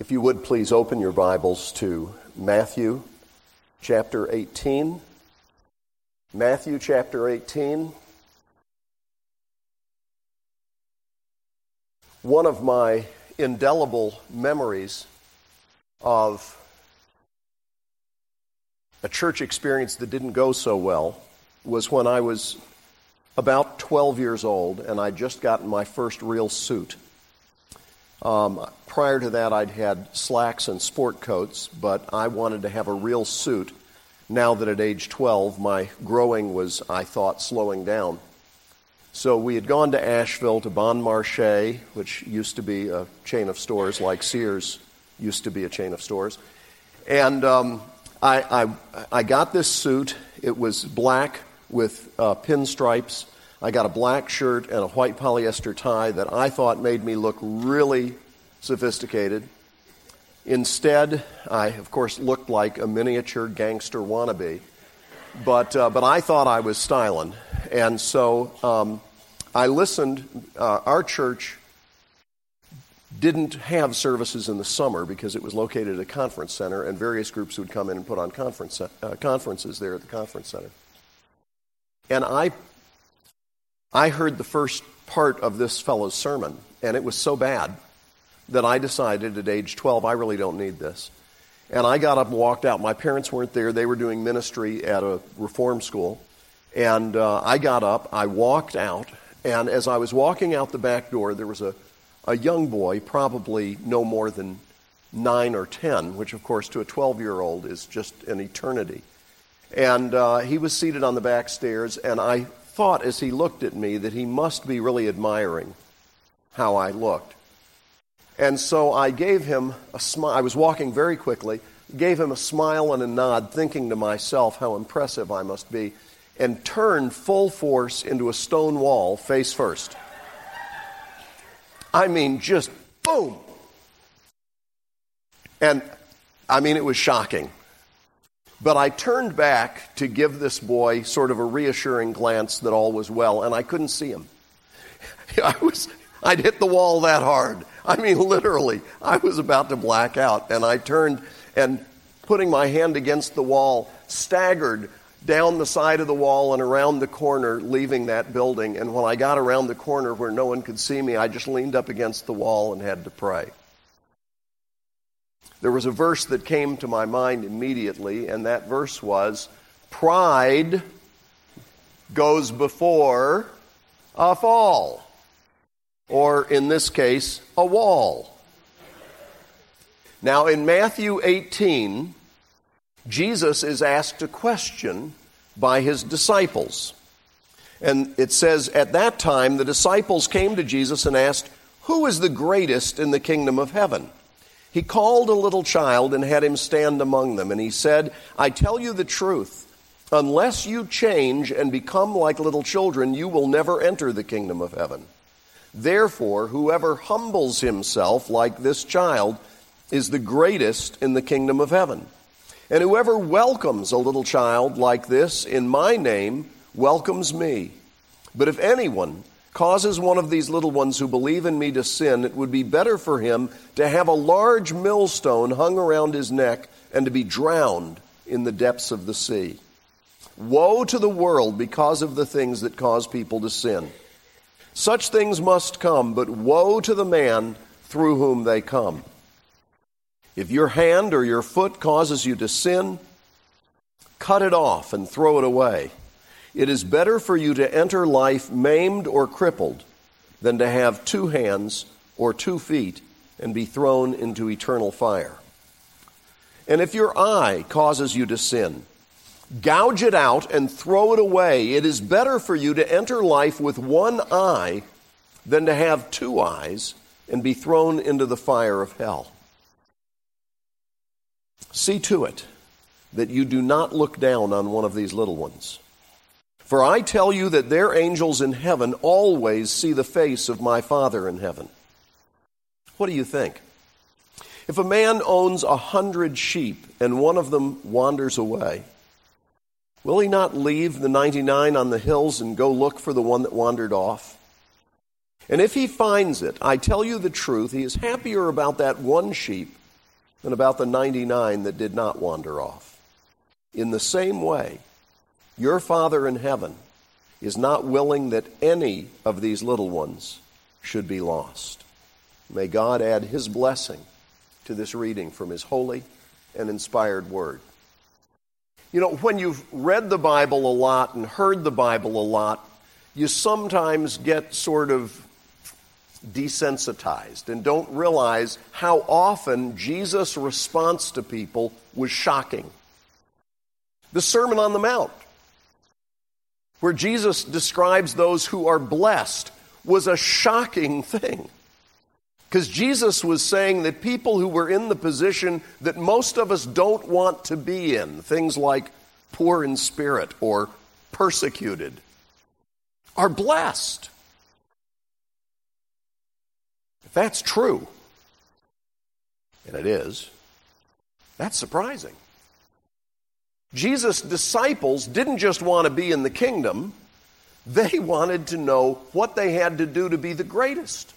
If you would please open your Bibles to Matthew chapter 18. Matthew chapter 18. One of my indelible memories of a church experience that didn't go so well was when I was about 12 years old and I'd just gotten my first real suit. Um, prior to that, I'd had slacks and sport coats, but I wanted to have a real suit now that at age 12 my growing was, I thought, slowing down. So we had gone to Asheville to Bon Marché, which used to be a chain of stores like Sears used to be a chain of stores. And um, I, I, I, got this suit. It was black with uh, pinstripes. I got a black shirt and a white polyester tie that I thought made me look really sophisticated. Instead, I, of course, looked like a miniature gangster wannabe. But, uh, but I thought I was styling. And so um, I listened. Uh, our church didn't have services in the summer because it was located at a conference center, and various groups would come in and put on conference, uh, conferences there at the conference center. And I, I heard the first part of this fellow's sermon, and it was so bad that I decided at age 12, I really don't need this. And I got up and walked out. My parents weren't there, they were doing ministry at a reform school. And uh, I got up, I walked out, and as I was walking out the back door, there was a, a young boy, probably no more than nine or ten, which of course to a 12 year old is just an eternity. And uh, he was seated on the back stairs, and I thought as he looked at me that he must be really admiring how I looked. And so I gave him a smile. I was walking very quickly, gave him a smile and a nod, thinking to myself how impressive I must be, and turned full force into a stone wall face first. I mean, just boom. And I mean, it was shocking. But I turned back to give this boy sort of a reassuring glance that all was well, and I couldn't see him. I was, I'd hit the wall that hard. I mean, literally, I was about to black out, and I turned and, putting my hand against the wall, staggered down the side of the wall and around the corner, leaving that building. And when I got around the corner where no one could see me, I just leaned up against the wall and had to pray. There was a verse that came to my mind immediately, and that verse was Pride goes before a fall or in this case, a wall. Now, in Matthew 18, Jesus is asked a question by his disciples. And it says, At that time, the disciples came to Jesus and asked, Who is the greatest in the kingdom of heaven? He called a little child and had him stand among them. And he said, I tell you the truth. Unless you change and become like little children, you will never enter the kingdom of heaven. Therefore, whoever humbles himself like this child is the greatest in the kingdom of heaven. And whoever welcomes a little child like this in my name welcomes me. But if anyone causes one of these little ones who believe in me to sin, it would be better for him to have a large millstone hung around his neck and to be drowned in the depths of the sea. Woe to the world because of the things that cause people to sin. Such things must come, but woe to the man through whom they come. If your hand or your foot causes you to sin, cut it off and throw it away. It is better for you to enter life maimed or crippled than to have two hands or two feet and be thrown into eternal fire. And if your eye causes you to sin, Gouge it out and throw it away. It is better for you to enter life with one eye than to have two eyes and be thrown into the fire of hell. See to it that you do not look down on one of these little ones. For I tell you that their angels in heaven always see the face of my Father in heaven. What do you think? If a man owns a hundred sheep and one of them wanders away, Will he not leave the 99 on the hills and go look for the one that wandered off? And if he finds it, I tell you the truth, he is happier about that one sheep than about the 99 that did not wander off. In the same way, your Father in heaven is not willing that any of these little ones should be lost. May God add his blessing to this reading from his holy and inspired word. You know, when you've read the Bible a lot and heard the Bible a lot, you sometimes get sort of desensitized and don't realize how often Jesus' response to people was shocking. The Sermon on the Mount, where Jesus describes those who are blessed, was a shocking thing. Because Jesus was saying that people who were in the position that most of us don't want to be in, things like poor in spirit or persecuted, are blessed. If that's true, and it is, that's surprising. Jesus' disciples didn't just want to be in the kingdom, they wanted to know what they had to do to be the greatest.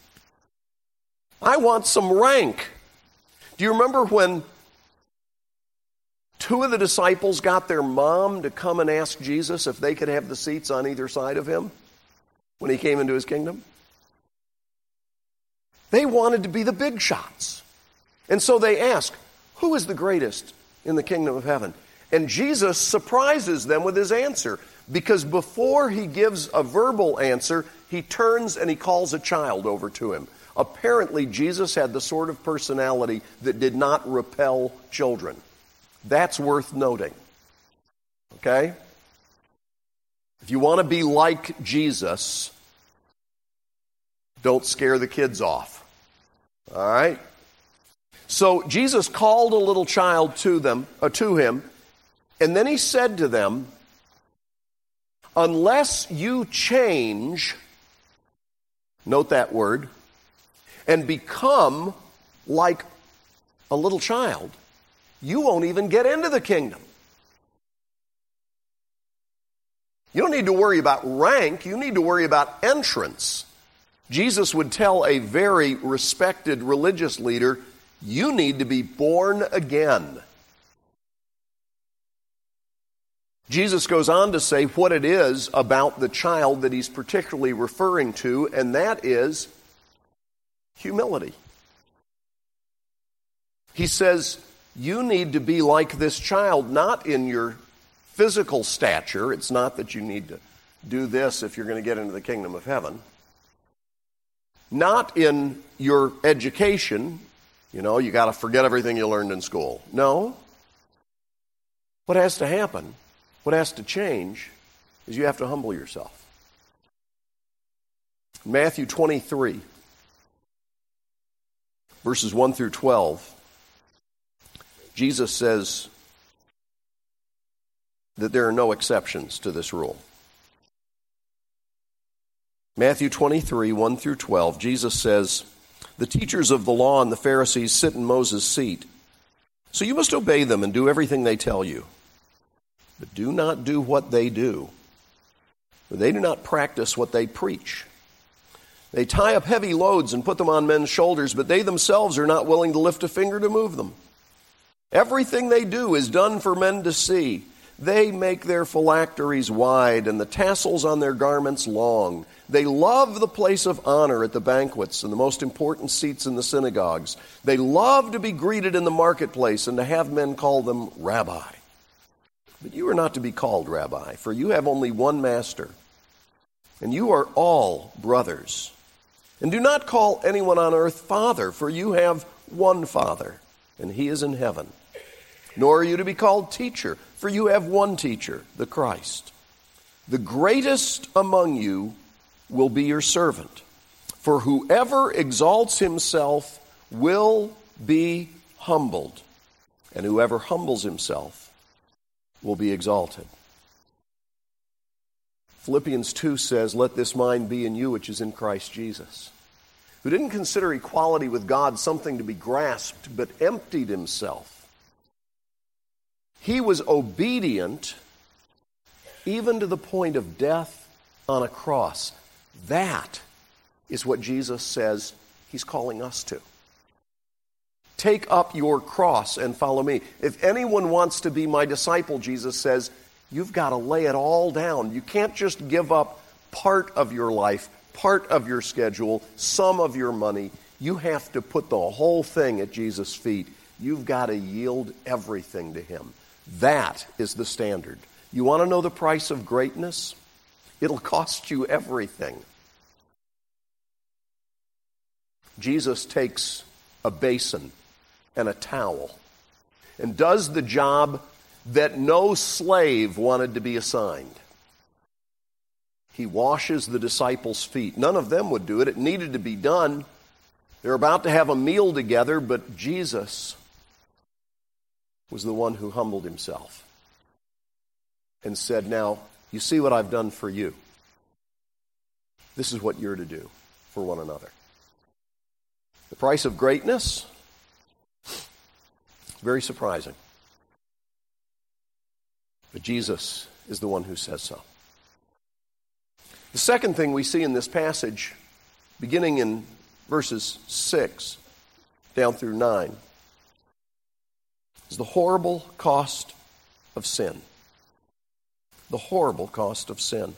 I want some rank. Do you remember when two of the disciples got their mom to come and ask Jesus if they could have the seats on either side of him when he came into his kingdom? They wanted to be the big shots. And so they ask, Who is the greatest in the kingdom of heaven? And Jesus surprises them with his answer because before he gives a verbal answer, he turns and he calls a child over to him. Apparently, Jesus had the sort of personality that did not repel children. That's worth noting. Okay? If you want to be like Jesus, don't scare the kids off. All right? So Jesus called a little child to them, uh, to him, and then he said to them, "Unless you change, note that word, and become like a little child, you won't even get into the kingdom." You don't need to worry about rank, you need to worry about entrance. Jesus would tell a very respected religious leader, You need to be born again. Jesus goes on to say what it is about the child that he's particularly referring to, and that is humility. He says, You need to be like this child, not in your physical stature. It's not that you need to do this if you're going to get into the kingdom of heaven not in your education, you know, you got to forget everything you learned in school. No. What has to happen, what has to change, is you have to humble yourself. Matthew 23, verses 1 through 12, Jesus says that there are no exceptions to this rule. Matthew 23, 1 through 12, Jesus says, The teachers of the law and the Pharisees sit in Moses' seat. So you must obey them and do everything they tell you. But do not do what they do, they do not practice what they preach. They tie up heavy loads and put them on men's shoulders, but they themselves are not willing to lift a finger to move them. Everything they do is done for men to see. They make their phylacteries wide and the tassels on their garments long. They love the place of honor at the banquets and the most important seats in the synagogues. They love to be greeted in the marketplace and to have men call them rabbi. But you are not to be called rabbi, for you have only one master, and you are all brothers. And do not call anyone on earth father, for you have one father, and he is in heaven. Nor are you to be called teacher, for you have one teacher, the Christ. The greatest among you will be your servant. For whoever exalts himself will be humbled, and whoever humbles himself will be exalted. Philippians 2 says, Let this mind be in you which is in Christ Jesus, who didn't consider equality with God something to be grasped, but emptied himself. He was obedient even to the point of death on a cross. That is what Jesus says he's calling us to. Take up your cross and follow me. If anyone wants to be my disciple, Jesus says, you've got to lay it all down. You can't just give up part of your life, part of your schedule, some of your money. You have to put the whole thing at Jesus' feet. You've got to yield everything to Him. That is the standard. You want to know the price of greatness? It'll cost you everything. Jesus takes a basin and a towel and does the job that no slave wanted to be assigned. He washes the disciples' feet. None of them would do it. It needed to be done. They're about to have a meal together, but Jesus was the one who humbled himself and said, Now, you see what I've done for you. This is what you're to do for one another. The price of greatness? Very surprising. But Jesus is the one who says so. The second thing we see in this passage, beginning in verses 6 down through 9, is the horrible cost of sin. The horrible cost of sin.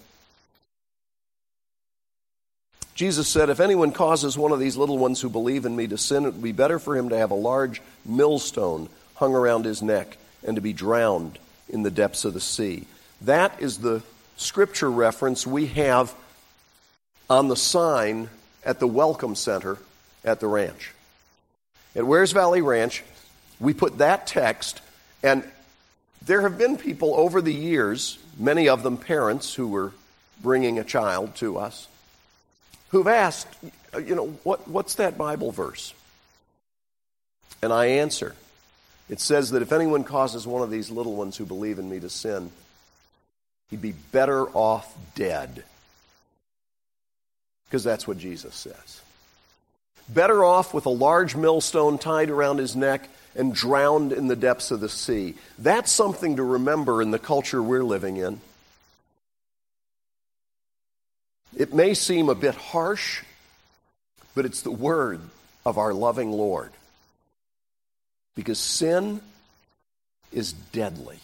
Jesus said, If anyone causes one of these little ones who believe in me to sin, it would be better for him to have a large millstone hung around his neck and to be drowned in the depths of the sea. That is the scripture reference we have on the sign at the Welcome Center at the ranch. At Wears Valley Ranch, we put that text, and there have been people over the years, many of them parents who were bringing a child to us, who've asked, you know, what, what's that Bible verse? And I answer. It says that if anyone causes one of these little ones who believe in me to sin, he'd be better off dead. Because that's what Jesus says. Better off with a large millstone tied around his neck and drowned in the depths of the sea. That's something to remember in the culture we're living in. It may seem a bit harsh, but it's the word of our loving Lord. Because sin is deadly.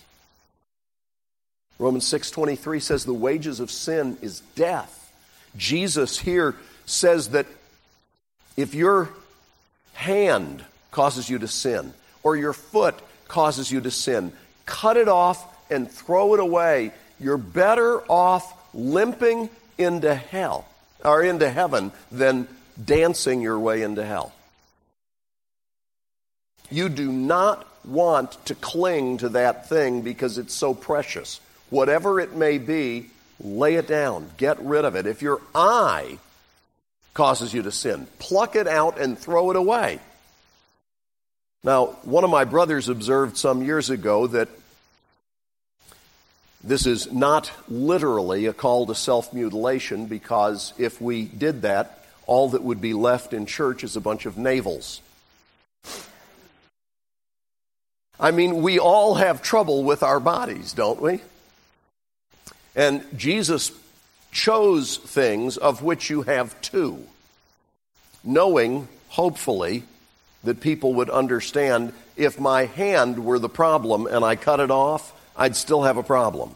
Romans 6:23 says the wages of sin is death. Jesus here says that if your hand causes you to sin or your foot causes you to sin, cut it off and throw it away. You're better off limping into hell or into heaven than dancing your way into hell. You do not want to cling to that thing because it's so precious. Whatever it may be, lay it down, get rid of it. If your eye causes you to sin, pluck it out and throw it away. Now, one of my brothers observed some years ago that this is not literally a call to self mutilation because if we did that, all that would be left in church is a bunch of navels. I mean, we all have trouble with our bodies, don't we? And Jesus chose things of which you have two, knowing, hopefully, that people would understand if my hand were the problem and I cut it off, I'd still have a problem.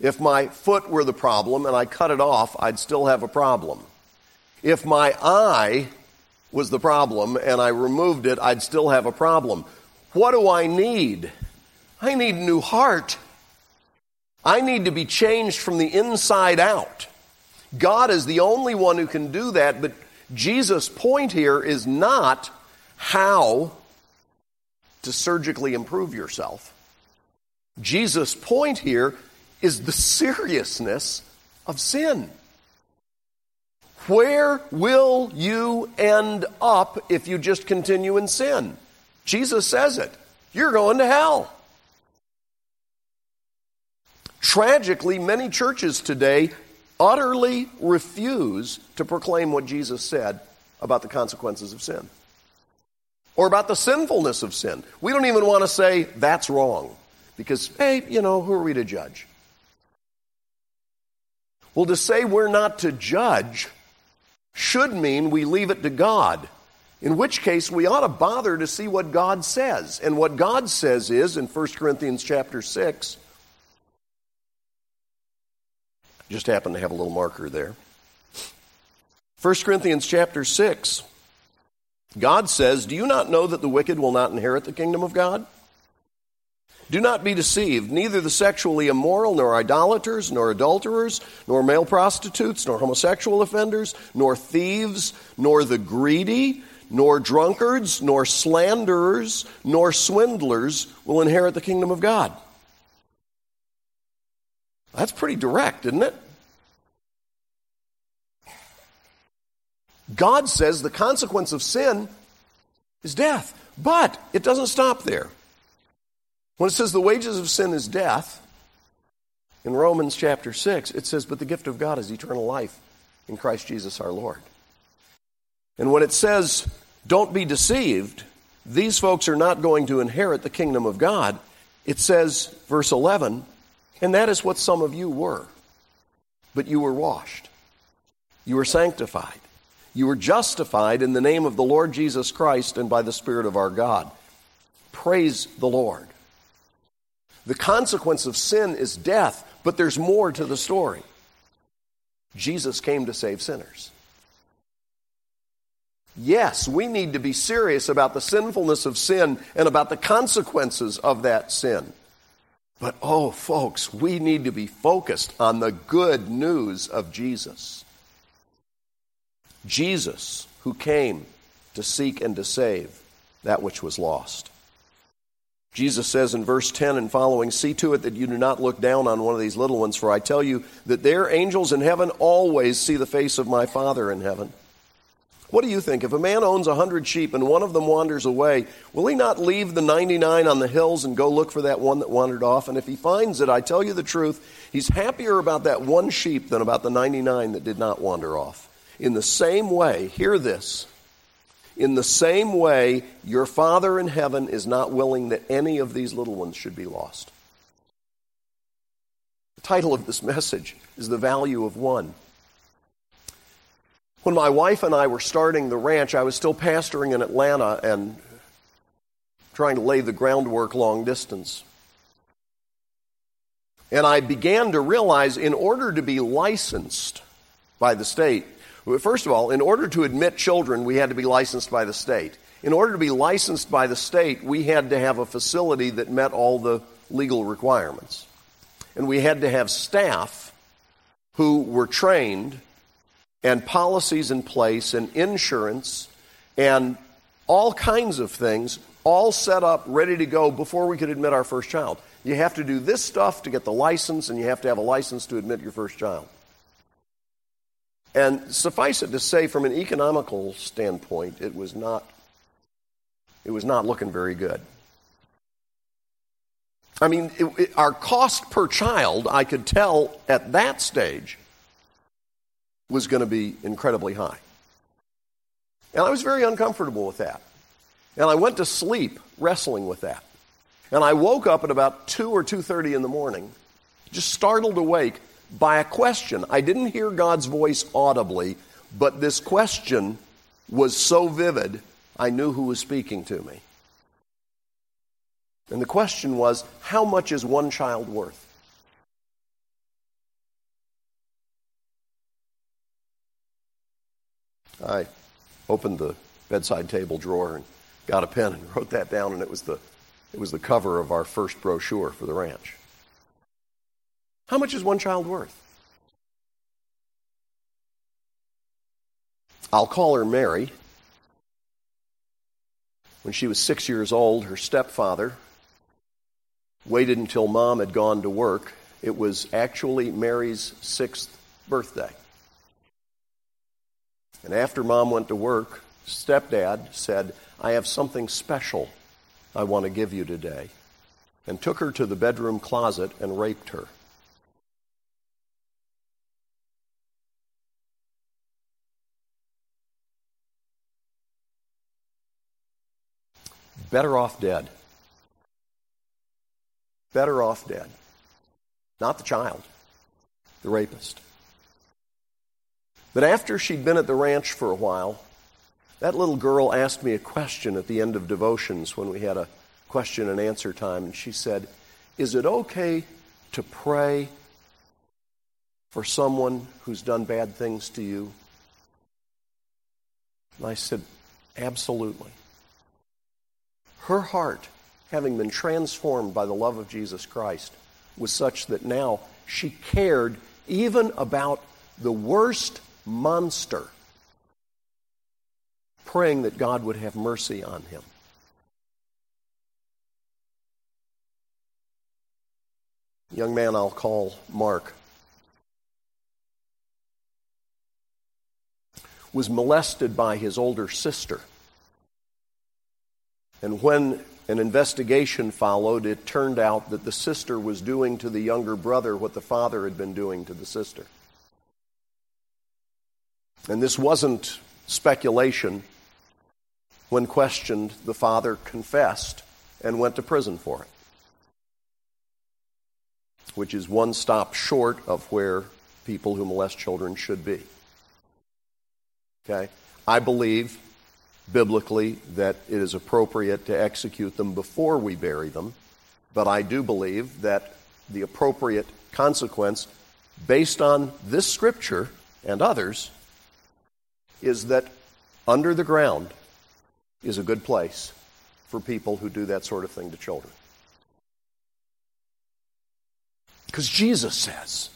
If my foot were the problem and I cut it off, I'd still have a problem. If my eye was the problem and I removed it, I'd still have a problem. What do I need? I need a new heart. I need to be changed from the inside out. God is the only one who can do that, but Jesus' point here is not how to surgically improve yourself. Jesus' point here is the seriousness of sin. Where will you end up if you just continue in sin? Jesus says it. You're going to hell. Tragically, many churches today utterly refuse to proclaim what Jesus said about the consequences of sin or about the sinfulness of sin. We don't even want to say that's wrong because, hey, you know, who are we to judge? Well, to say we're not to judge should mean we leave it to God In which case we ought to bother to see what God says. And what God says is in 1 Corinthians chapter 6 just happen to have a little marker there. 1 Corinthians chapter 6 God says, "Do you not know that the wicked will not inherit the kingdom of God?" Do not be deceived. Neither the sexually immoral, nor idolaters, nor adulterers, nor male prostitutes, nor homosexual offenders, nor thieves, nor the greedy, nor drunkards, nor slanderers, nor swindlers will inherit the kingdom of God. That's pretty direct, isn't it? God says the consequence of sin is death. But it doesn't stop there. When it says the wages of sin is death, in Romans chapter 6, it says, But the gift of God is eternal life in Christ Jesus our Lord. And when it says, Don't be deceived, these folks are not going to inherit the kingdom of God, it says, verse 11, and that is what some of you were. But you were washed, you were sanctified, you were justified in the name of the Lord Jesus Christ and by the Spirit of our God. Praise the Lord. The consequence of sin is death, but there's more to the story. Jesus came to save sinners. Yes, we need to be serious about the sinfulness of sin and about the consequences of that sin. But oh, folks, we need to be focused on the good news of Jesus. Jesus, who came to seek and to save that which was lost. Jesus says in verse 10 and following, See to it that you do not look down on one of these little ones, for I tell you that their angels in heaven always see the face of my Father in heaven. What do you think? If a man owns a hundred sheep and one of them wanders away, will he not leave the 99 on the hills and go look for that one that wandered off? And if he finds it, I tell you the truth, he's happier about that one sheep than about the 99 that did not wander off. In the same way, hear this. In the same way, your Father in heaven is not willing that any of these little ones should be lost. The title of this message is The Value of One. When my wife and I were starting the ranch, I was still pastoring in Atlanta and trying to lay the groundwork long distance. And I began to realize in order to be licensed by the state, First of all, in order to admit children, we had to be licensed by the state. In order to be licensed by the state, we had to have a facility that met all the legal requirements. And we had to have staff who were trained and policies in place and insurance and all kinds of things all set up, ready to go before we could admit our first child. You have to do this stuff to get the license, and you have to have a license to admit your first child. And suffice it to say, from an economical standpoint, it was not, it was not looking very good. I mean, it, it, our cost per child, I could tell at that stage, was going to be incredibly high. And I was very uncomfortable with that. And I went to sleep wrestling with that. And I woke up at about 2 or 2:30 in the morning, just startled awake by a question. I didn't hear God's voice audibly, but this question was so vivid, I knew who was speaking to me. And the question was how much is one child worth? I opened the bedside table drawer and got a pen and wrote that down, and it was the, it was the cover of our first brochure for the ranch. How much is one child worth? I'll call her Mary. When she was six years old, her stepfather waited until mom had gone to work. It was actually Mary's sixth birthday. And after mom went to work, stepdad said, I have something special I want to give you today, and took her to the bedroom closet and raped her. Better off dead. Better off dead. Not the child, the rapist. But after she'd been at the ranch for a while, That little girl asked me a question at the end of devotions when we had a question and answer time, and she said, Is it okay to pray for someone who's done bad things to you? And I said, Absolutely. Her heart, having been transformed by the love of Jesus Christ, was such that now she cared even about the worst monster, praying that God would have mercy on him. Young man I'll call Mark was molested by his older sister. And when an investigation followed, it turned out that the sister was doing to the younger brother what the father had been doing to the sister. And this wasn't speculation. When questioned, the father confessed and went to prison for it, which is one stop short of where people who molest children should be. Okay? I believe biblically that it is appropriate to execute them before we bury them, but I do believe that the appropriate consequence, based on this scripture and others, is that under the ground is a good place for people who do that sort of thing to children. Because Jesus says,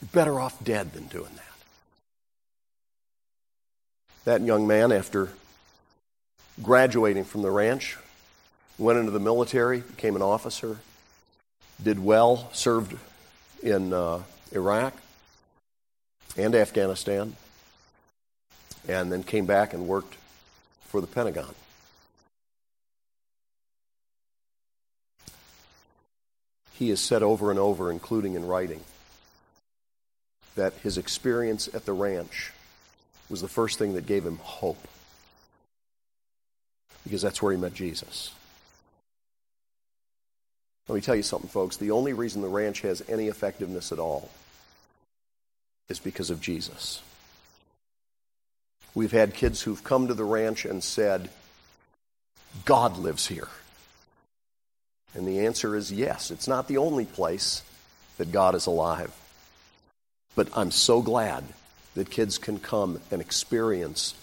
you're better off dead than doing that. That young man, after graduating from the ranch, went into the military, became an officer, did well, served in uh, Iraq and Afghanistan, and then came back and worked for the Pentagon. He has said over and over, including in writing, that his experience at the ranch was the first thing that gave him hope. Because that's where he met Jesus. Let me tell you something, folks. The only reason the ranch has any effectiveness at all is because of Jesus. We've had kids who've come to the ranch and said, God lives here. And the answer is yes. It's not the only place that God is alive. But I'm so glad that kids can come and experience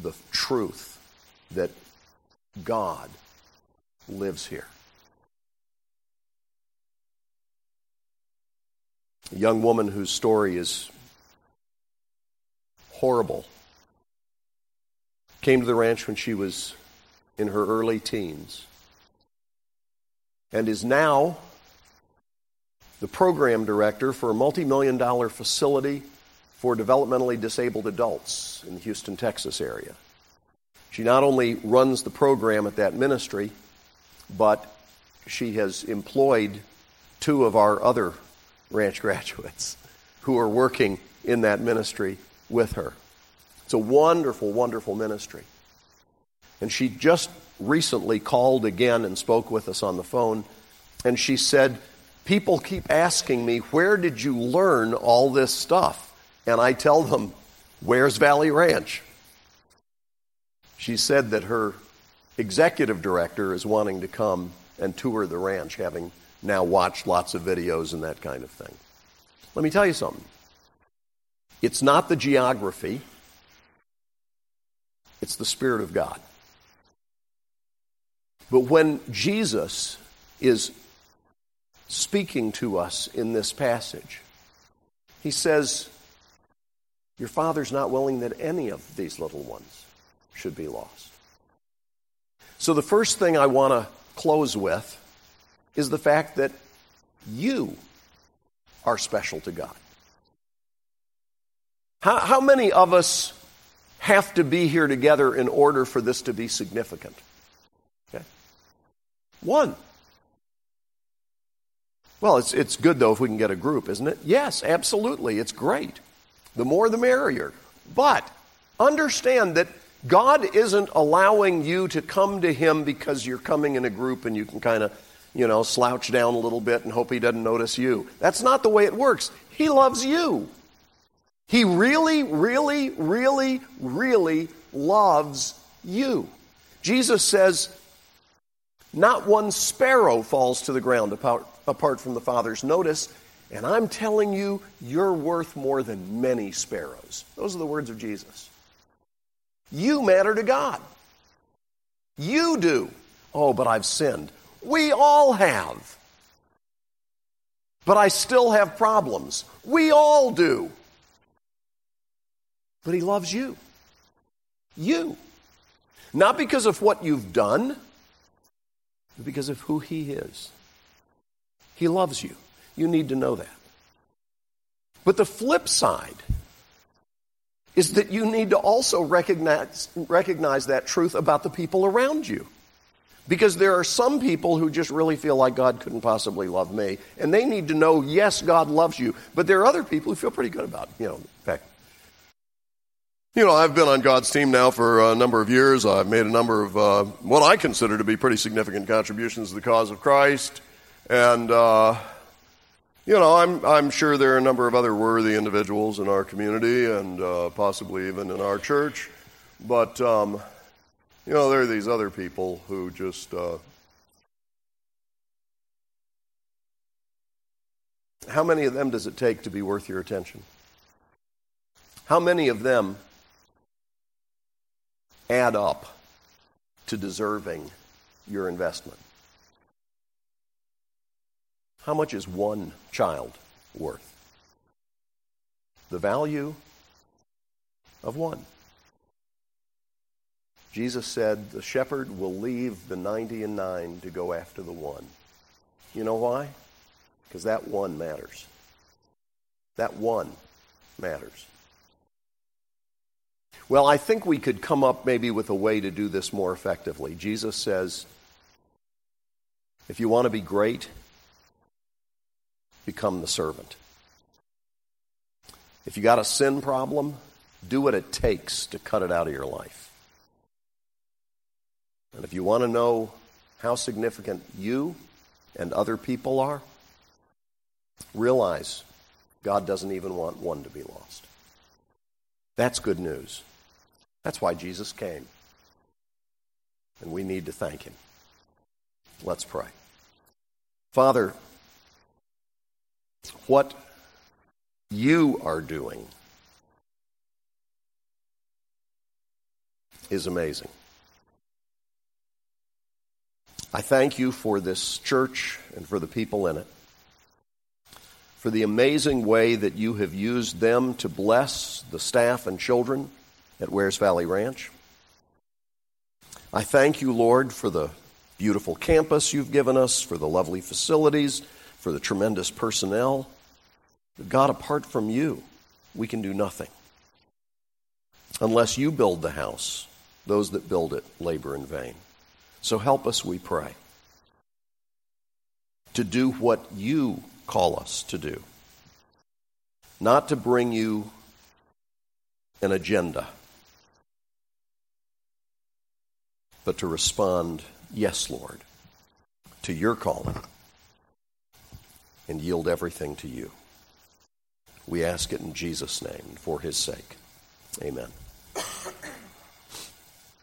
the truth that God lives here. A young woman whose story is horrible came to the ranch when she was in her early teens and is now the program director for a multi million dollar facility for developmentally disabled adults in the Houston, Texas area. She not only runs the program at that ministry, but she has employed two of our other ranch graduates who are working in that ministry with her. It's a wonderful, wonderful ministry. And she just recently called again and spoke with us on the phone, and she said, People keep asking me, where did you learn all this stuff? And I tell them, Wears Valley Ranch? She said that her executive director is wanting to come and tour the ranch, having now watched lots of videos and that kind of thing. Let me tell you something. It's not the geography, it's the Spirit of God. But when Jesus is speaking to us in this passage, he says, your Father's not willing that any of these little ones should be lost. So, the first thing I want to close with is the fact that you are special to God. How, how many of us have to be here together in order for this to be significant? Okay. One. Well, it's, it's good, though, if we can get a group, isn't it? Yes, absolutely. It's great. The more the merrier. But understand that God isn't allowing you to come to Him because you're coming in a group and you can kind of, you know, slouch down a little bit and hope He doesn't notice you. That's not the way it works. He loves you. He really, really, really, really, loves you. Jesus says, Not one sparrow falls to the ground apart, apart from the Father's notice. And I'm telling you, you're worth more than many sparrows. Those are the words of Jesus. You matter to God. You do. Oh, but I've sinned. We all have. But I still have problems. We all do. But He loves you. You. Not because of what you've done, but because of who He is. He loves you. You need to know that. But the flip side is that you need to also recognize, recognize that truth about the people around you. Because there are some people who just really feel like God couldn't possibly love me, and they need to know, yes, God loves you. But there are other people who feel pretty good about, you know, you know, I've been on God's team now for a number of years. I've made a number of uh, what I consider to be pretty significant contributions to the cause of Christ, and uh, you know, I'm I'm sure there are a number of other worthy individuals in our community and uh, possibly even in our church, but. Um, you know, there are these other people who just. Uh, how many of them does it take to be worth your attention? How many of them add up to deserving your investment? How much is one child worth? The value of one. Jesus said, The shepherd will leave the 90 and 9 to go after the one. You know why? Because that one matters. That one matters. Well, I think we could come up maybe with a way to do this more effectively. Jesus says, if you want to be great, become the servant. If you got a sin problem, do what it takes to cut it out of your life. And if you want to know how significant you and other people are, realize God doesn't even want one to be lost. That's good news. That's why Jesus came. And we need to thank him. Let's pray. Father, what you are doing is amazing. I thank you for this church and for the people in it, for the amazing way that you have used them to bless the staff and children at Wears Valley Ranch. I thank you, Lord, for the beautiful campus you've given us, for the lovely facilities, for the tremendous personnel. God, apart from you, we can do nothing. Unless you build the house, those that build it labor in vain. So help us, we pray, to do what you call us to do, not to bring you an agenda, but to respond, Yes, Lord, to your calling and yield everything to you. We ask it in Jesus' name for his sake. Amen.